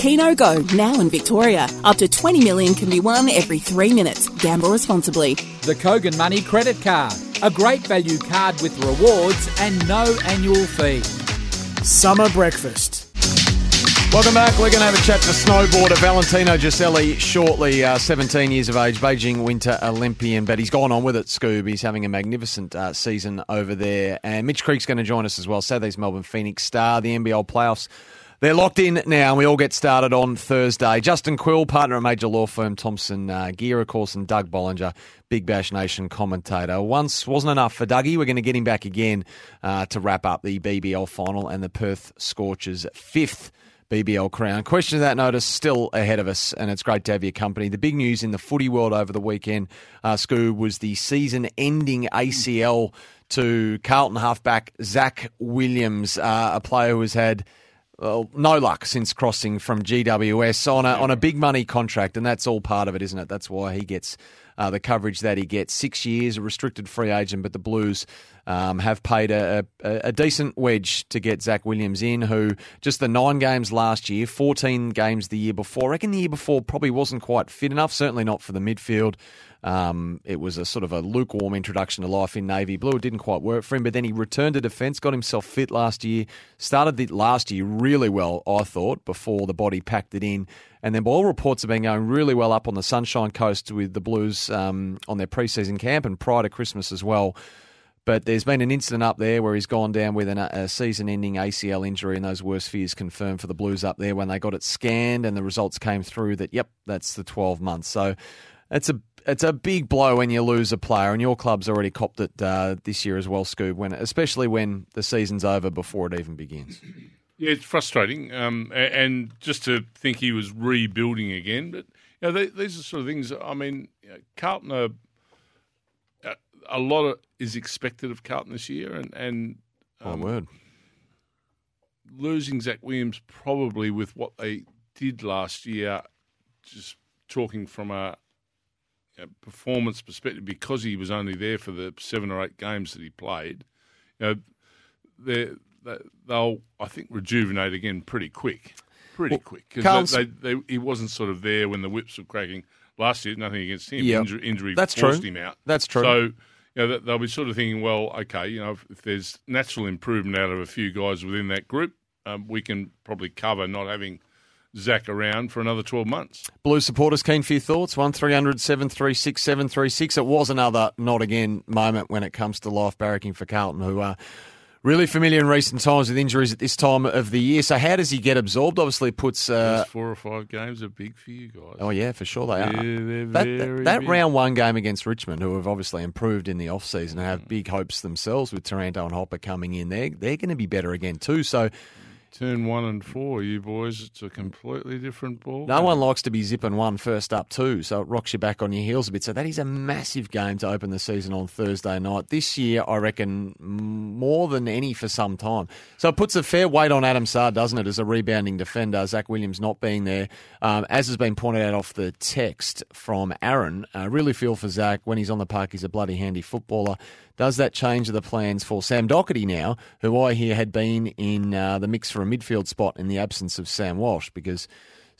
Keno Go, now in Victoria. Up to 20 million can be won every three minutes. Gamble responsibly. The Kogan Money Credit Card. A great value card with rewards and no annual fee. Summer breakfast. Welcome back. We're going to have a chat to snowboarder Valentino Guseli shortly, uh, 17 years of age, Beijing Winter Olympian, but he's gone on with it, Scoob. He's having a magnificent uh, season over there. And Mitch Creek's going to join us as well. Saturday's Melbourne Phoenix Star, the NBL playoffs. They're locked in now, and we all get started on Thursday. Justin Quill, partner at major law firm Thomson uh, Geer, of course, and Doug Bollinger, Big Bash Nation commentator. Once wasn't enough for Dougie. We're going to get him back again uh, to wrap up the BBL final and the Perth Scorchers' fifth BBL crown. Question of that notice still ahead of us, and it's great to have your company. The big news in the footy world over the weekend, uh, Scoob, was the season-ending ACL to Carlton halfback Zach Williams, uh, a player who has had well, no luck since crossing from GWS on a, on a big money contract, and that's all part of it, isn't it? That's why he gets uh, the coverage that he gets. Six years, a restricted free agent, but the Blues um, have paid a, a, a decent wedge to get Zach Williams in, who just the nine games last year, 14 games the year before. I reckon the year before probably wasn't quite fit enough, certainly not for the midfield. Um, it was a sort of a lukewarm introduction to life in Navy Blue. It didn't quite work for him, but then he returned to defence, got himself fit last year, started the last year really well, I thought, before the body packed it in. And then, all reports, have been going really well up on the Sunshine Coast with the Blues um, on their preseason camp and prior to Christmas as well. But there's been an incident up there where he's gone down with an, a season-ending ACL injury, and those worst fears confirmed for the Blues up there when they got it scanned, and the results came through that yep, that's the 12 months. So it's a it's a big blow when you lose a player, and your club's already copped it uh, this year as well, Scoob. When especially when the season's over before it even begins. Yeah, it's frustrating, um, and just to think he was rebuilding again. But you know, they, these are sort of things. I mean, you know, Carlton are a, a lot of, is expected of Carlton this year, and and um, word. losing Zach Williams probably with what they did last year, just talking from a, a performance perspective, because he was only there for the seven or eight games that he played, you know, they they'll I think rejuvenate again pretty quick, pretty Well, quick. 'Cause Carl's- they, they, he wasn't sort of there when the whips were cracking last year. Nothing against him. Yeah. Injury, injury That's forced true. him out. That's true. So you know, they'll be sort of thinking, well, okay, you know, if, if there's natural improvement out of a few guys within that group, um, we can probably cover not having Zach around for another 12 months. Blue supporters keen for your thoughts. One 736 736 It was another not again moment when it comes to life barracking for Carlton, who are really familiar in recent times with injuries at this time of the year. So how does he get absorbed? Obviously, puts. Uh, four or five games are big for you guys. oh yeah, for sure they are. That very that round one game against Richmond, who have obviously improved in the off season and have big hopes themselves with Taranto and Hopper coming in, they they're going to be better again too. So Turn one and four, you boys, it's a completely different ball. No one likes to be zipping one first up too, so it rocks you back on your heels a bit. So that is a massive game to open the season on Thursday night. This year, I reckon more than any for some time. So it puts a fair weight on Adam Saad, doesn't it, as a rebounding defender? Zach Williams not being there, um, as has been pointed out off the text from Aaron. I really feel for Zach when he's on the park. He's a bloody handy footballer. Does that change the plans for Sam Docherty now, who I hear had been in uh, the mix for a midfield spot in the absence of Sam Walsh? Because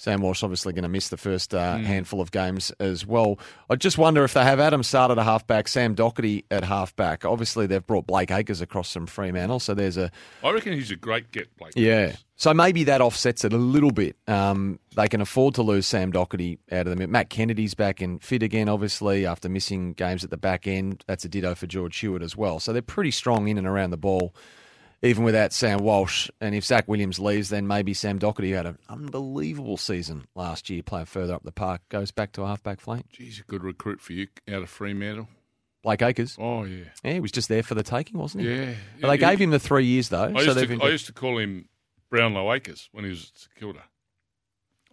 Sam Walsh obviously going to miss the first uh, handful of games as well. I just wonder if they have Adam started at halfback, Sam Docherty at halfback. Obviously, they've brought Blake Acres across from Fremantle, so there's a I reckon he's a great get, Blake. yeah. So maybe that offsets it a little bit. Um, they can afford to lose Sam Docherty out of the mix. Matt Kennedy's back and fit again, obviously, after missing games at the back end. That's a ditto for George Hewett as well. So they're pretty strong in and around the ball, even without Sam Walsh. And if Zach Williams leaves, then maybe Sam Docherty, who had an unbelievable season last year playing further up the park, goes back to a halfback flank. He's a good recruit for you out of Fremantle. Blake Acres. Oh, yeah. Yeah, he was just there for the taking, wasn't he? Yeah. But they gave him the three years, though. I so used, they've to, been- I used to call him Brownlow Acres when he was at St Kilda.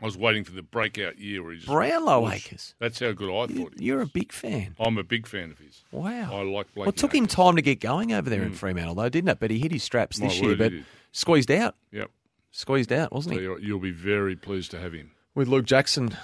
I was waiting for the breakout year where he just Brownlow. Acres. That's how good I thought he You're a big fan. I'm a big fan of his. Wow. I like Blake. Well, it took him time to get going over there in Fremantle, though, didn't it? But he hit his straps Hmm. My this year, word, he but squeezed out. Yep. Squeezed out, wasn't So he? you'll, you'll be very pleased to have him. With Luke Jackson,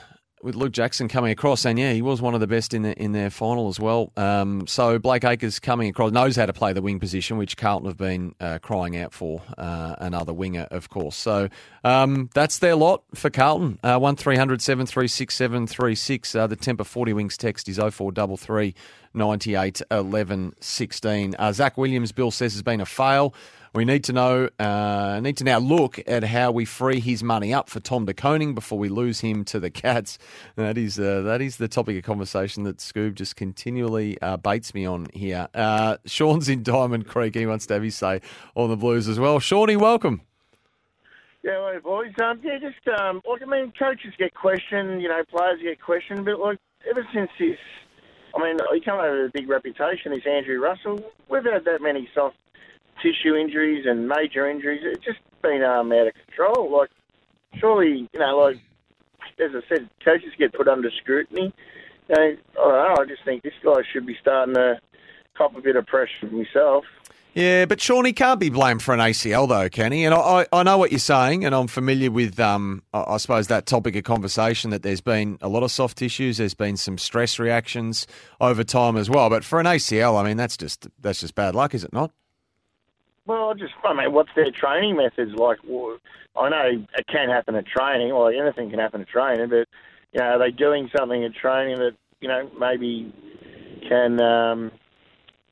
with Luke Jackson coming across, and yeah, he was one of the best in the, in their final as well. Um, so Blake Acres coming across knows how to play the wing position, which Carlton have been uh, crying out for uh, another winger, of course. So um, that's their lot for Carlton. Uh, one 736 736 Uh, the Temper Forty Winks text is 0433 98 11 16. Uh, Zach Williams, Bill says, has been a fail. We need to know, uh, need to now look at how we free his money up for Tom de Koning before we lose him to the Cats. That is uh, that is the topic of conversation that Scoob just continually uh, baits me on here. Uh, Sean's in Diamond Creek. He wants to have his say on the Blues as well. Shawnee, welcome. Yeah, well, boys. Um, yeah, just um, like I mean, coaches get questioned, you know, players get questioned, but like ever since this, I mean, he come over with a big reputation. This Andrew Russell. We've had that many soft tissue injuries and major injuries. It's just been um, out of control. Like, surely, you know, like as I said, coaches get put under scrutiny. You know, I don't know. I just think this guy should be starting to cop a bit of pressure himself. Yeah, but Sean, he can't be blamed for an ACL, though, can he? And I, I, know what you're saying, and I'm familiar with, um, I, suppose, that topic of conversation that there's been a lot of soft tissues, there's been some stress reactions over time as well. But for an ACL, I mean, that's just that's just bad luck, is it not? Well, I just, I mean, what's their training methods like? Well, I know it can happen at training, like anything can happen at training, but, you know, are they doing something at training that, you know, maybe can um,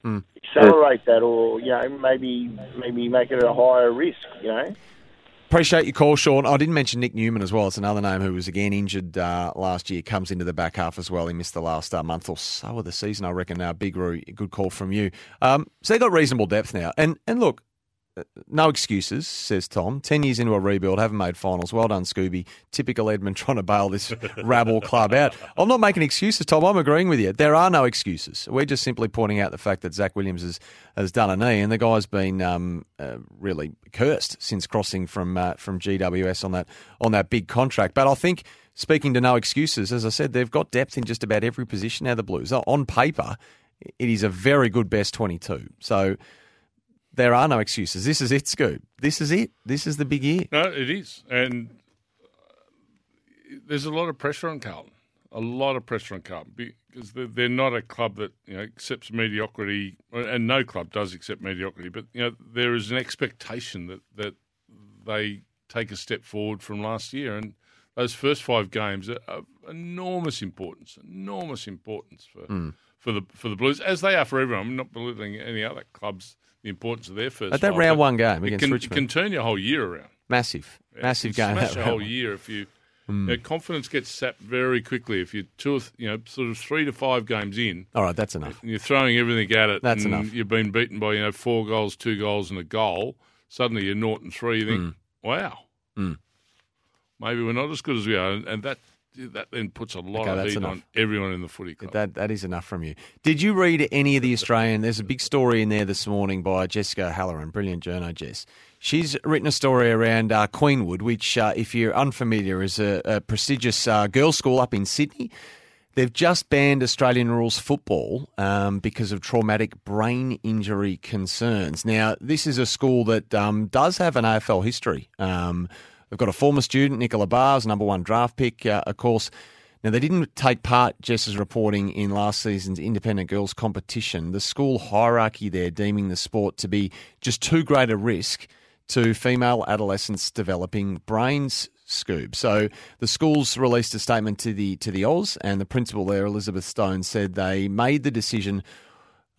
accelerate that or, you know, maybe maybe make it a higher risk, you know? Appreciate your call, Sean. I didn't mention Nick Newman as well. It's another name who was again injured uh, last year. Comes into the back half as well. He missed the last uh, month or so of the season, I reckon. Now, Big Roo, good call from you. Um, so they got reasonable depth now, and and look, no excuses, says Tom. Ten years into a rebuild, haven't made finals. Well done, Scooby. Typical Edmund trying to bail this rabble club out. I'm not making excuses, Tom. I'm agreeing with you. There are no excuses. We're just simply pointing out the fact that Zach Williams has, has done a knee, and the guy's been um, uh, really cursed since crossing from uh, from GWS on that on that big contract. But I think. Speaking to no excuses, as I said, they've got depth in just about every position now. The Blues on paper, it is a very good best twenty-two. So there are no excuses. This is it, Scoop. This is it. This is the big year. No, it is, and there's a lot of pressure on Carlton. A lot of pressure on Carlton because they're, not a club that you know accepts mediocrity, and no club does accept mediocrity. But you know there is an expectation that that they take a step forward from last year, and those first five games are of enormous importance. Enormous importance for mm. For the for the Blues, as they are for everyone. I'm not belittling any other clubs the importance of their first. At that five, round but one game against can, Richmond. can turn your whole year around. Massive, massive It game. Smash a whole round. year if you. Hmm. you know, confidence gets sapped very quickly if you're two, or th- you know, sort of three to five games in, All right, that's enough. and you're throwing everything at it. That's and enough. You've been beaten by you know four goals, two goals, and a goal. Suddenly you're naught and three. You think, wow, Mm. maybe we're not as good as we are, and, and that that then puts a lot Okay, of heat enough. on everyone in the footy club. That that is enough from you. Did you read any of the Australian? There's a big story in there this morning by Jessica Halloran, brilliant journo, Jess. She's written a story around uh, Queenwood, which, uh, if you're unfamiliar, is a, a prestigious uh, girls' school up in Sydney. They've just banned Australian rules football um, because of traumatic brain injury concerns. Now, this is a school that um, does have an AFL history. Um, they've got a former student, Nicola Bars, number one draft pick, uh, of course. Now, they didn't take part, Jess is reporting, in last season's independent girls competition. The school hierarchy there deeming the sport to be just too great a risk to female adolescents developing brains Scoob. So the schools released a statement to the to the Oz, and the principal there, Elizabeth Stone, said they made the decision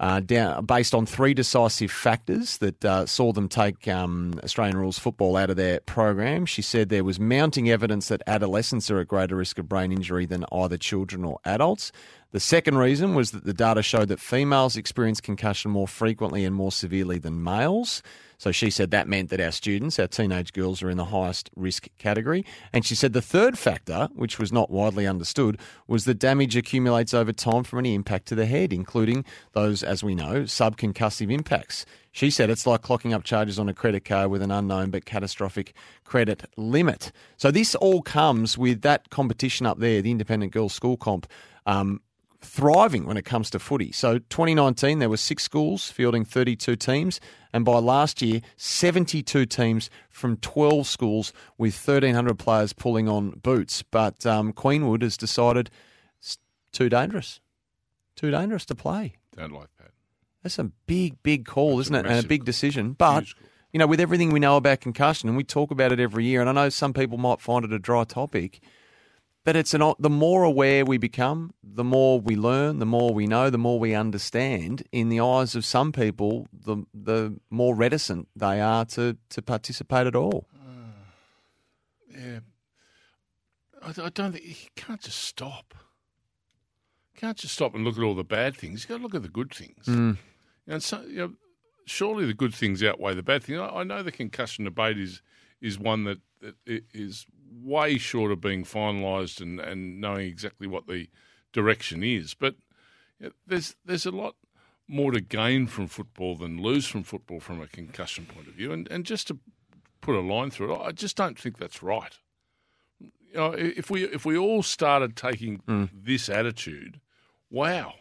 uh, down, based on three decisive factors that uh, saw them take um, Australian rules football out of their program. She said there was mounting evidence that adolescents are at greater risk of brain injury than either children or adults. The second reason was that the data showed that females experience concussion more frequently and more severely than males. So she said that meant that our students, our teenage girls, are in the highest risk category. And she said the third factor, which was not widely understood, was that damage accumulates over time from any impact to the head, including those, as we know, subconcussive impacts. She said it's like clocking up charges on a credit card with an unknown but catastrophic credit limit. So this all comes with that competition up there, the Independent Girls School Comp. Um, thriving when it comes to footy. So 2019 there were 6 schools fielding 32 teams and by last year 72 teams from 12 schools with 1300 players pulling on boots. But um, Queenwood has decided it's too dangerous. Too dangerous to play. Don't like that. That's a big big call, That's isn't it? And a big decision. But you know, with everything we know about concussion, and we talk about it every year, and I know some people might find it a dry topic, but it's an the more aware we become, the more we learn, the more we know, the more we understand. In the eyes of some people, the the more reticent they are to to participate at all. Yeah. I, I don't think you can't just stop. You can't just stop and look at all the bad things. You've got to look at the good things. Mm. And so, you know, surely the good things outweigh the bad things. I, I know the concussion debate is is one that, that is way short of being finalised and, and knowing exactly what the direction is. But there's there's a lot more to gain from football than lose from football from a concussion point of view. And and just to put a line through it, I just don't think that's right. You know, if we if we all started taking hmm. this attitude, wow,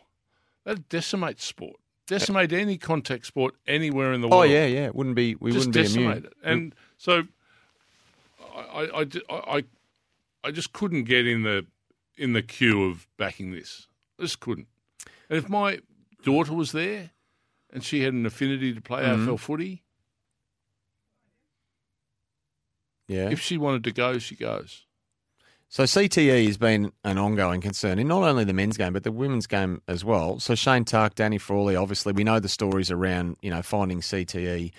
that decimates sport. Decimate any contact sport anywhere in the oh, world. Oh yeah, yeah. It wouldn't be we just wouldn't be decimate immune. it. And so, I, I, I, I, I just couldn't get in the in the queue of backing this. I just couldn't. And if my daughter was there and she had an affinity to play Mm-hmm. AFL footy, Yeah. if she wanted to go, she goes. So CTE has been an ongoing concern in not only the men's game but the women's game as well. So Shane Tuck, Danny Frawley, obviously we know the stories around you know finding CTE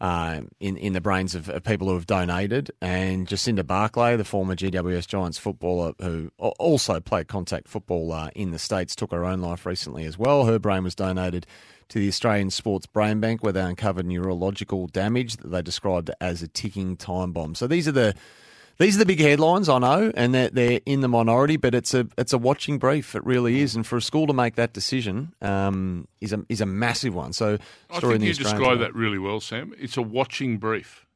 uh, in in the brains of, of people who have donated, and Jacinda Barclay, the former GWS Giants footballer who also played contact football uh, in the states, took her own life recently as well. Her brain was donated to the Australian Sports Brain Bank, where they uncovered neurological damage that they described as a ticking time bomb. So these are the these are the big headlines, I know, and they're, they're in the minority, but it's a it's a watching brief. It really is, and for a school to make that decision um, is a is a massive one. So, I think you described that really well, Sam. It's a watching brief.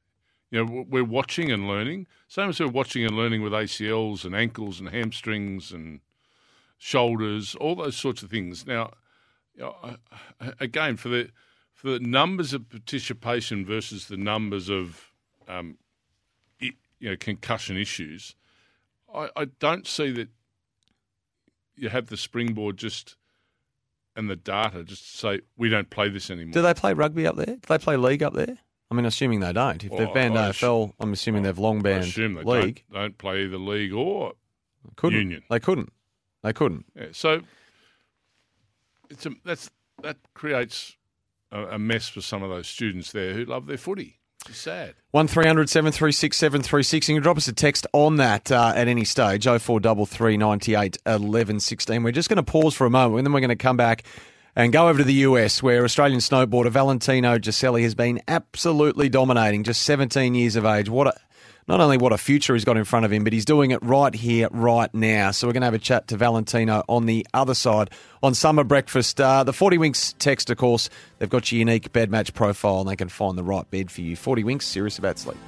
You know, we're watching and learning. Same as we're watching and learning with ACLs and ankles and hamstrings and shoulders, all those sorts of things. Now, you know, again, for the for the numbers of participation versus the numbers of um, you know concussion issues, I, I don't see that you have the springboard just and the data just to say we don't play this anymore. Do they play rugby up there? Do they play league up there? I mean, assuming they don't. If they've oh, banned I AFL, I'm assuming they've long I banned assume they league. Don't, don't play either league or Couldn't. union. They couldn't. They couldn't. yeah. so. It's a that's that creates a, a mess for some of those students there who love their footy. Is sad. One 736 736 You can drop us a text on that uh, at any stage. 0433 98 11 16. We're just going to pause for a moment and then we're going to come back and go over to the US where Australian snowboarder Valentino Guseli has been absolutely dominating. Just 17 years of age. What a, not only what a future he's got in front of him, but he's doing it right here, right now. So we're going to have a chat to Valentino on the other side on Summer Breakfast. Uh, the 40 Winks text, of course, they've got your unique bed match profile and they can find the right bed for you. 40 Winks, serious about sleep.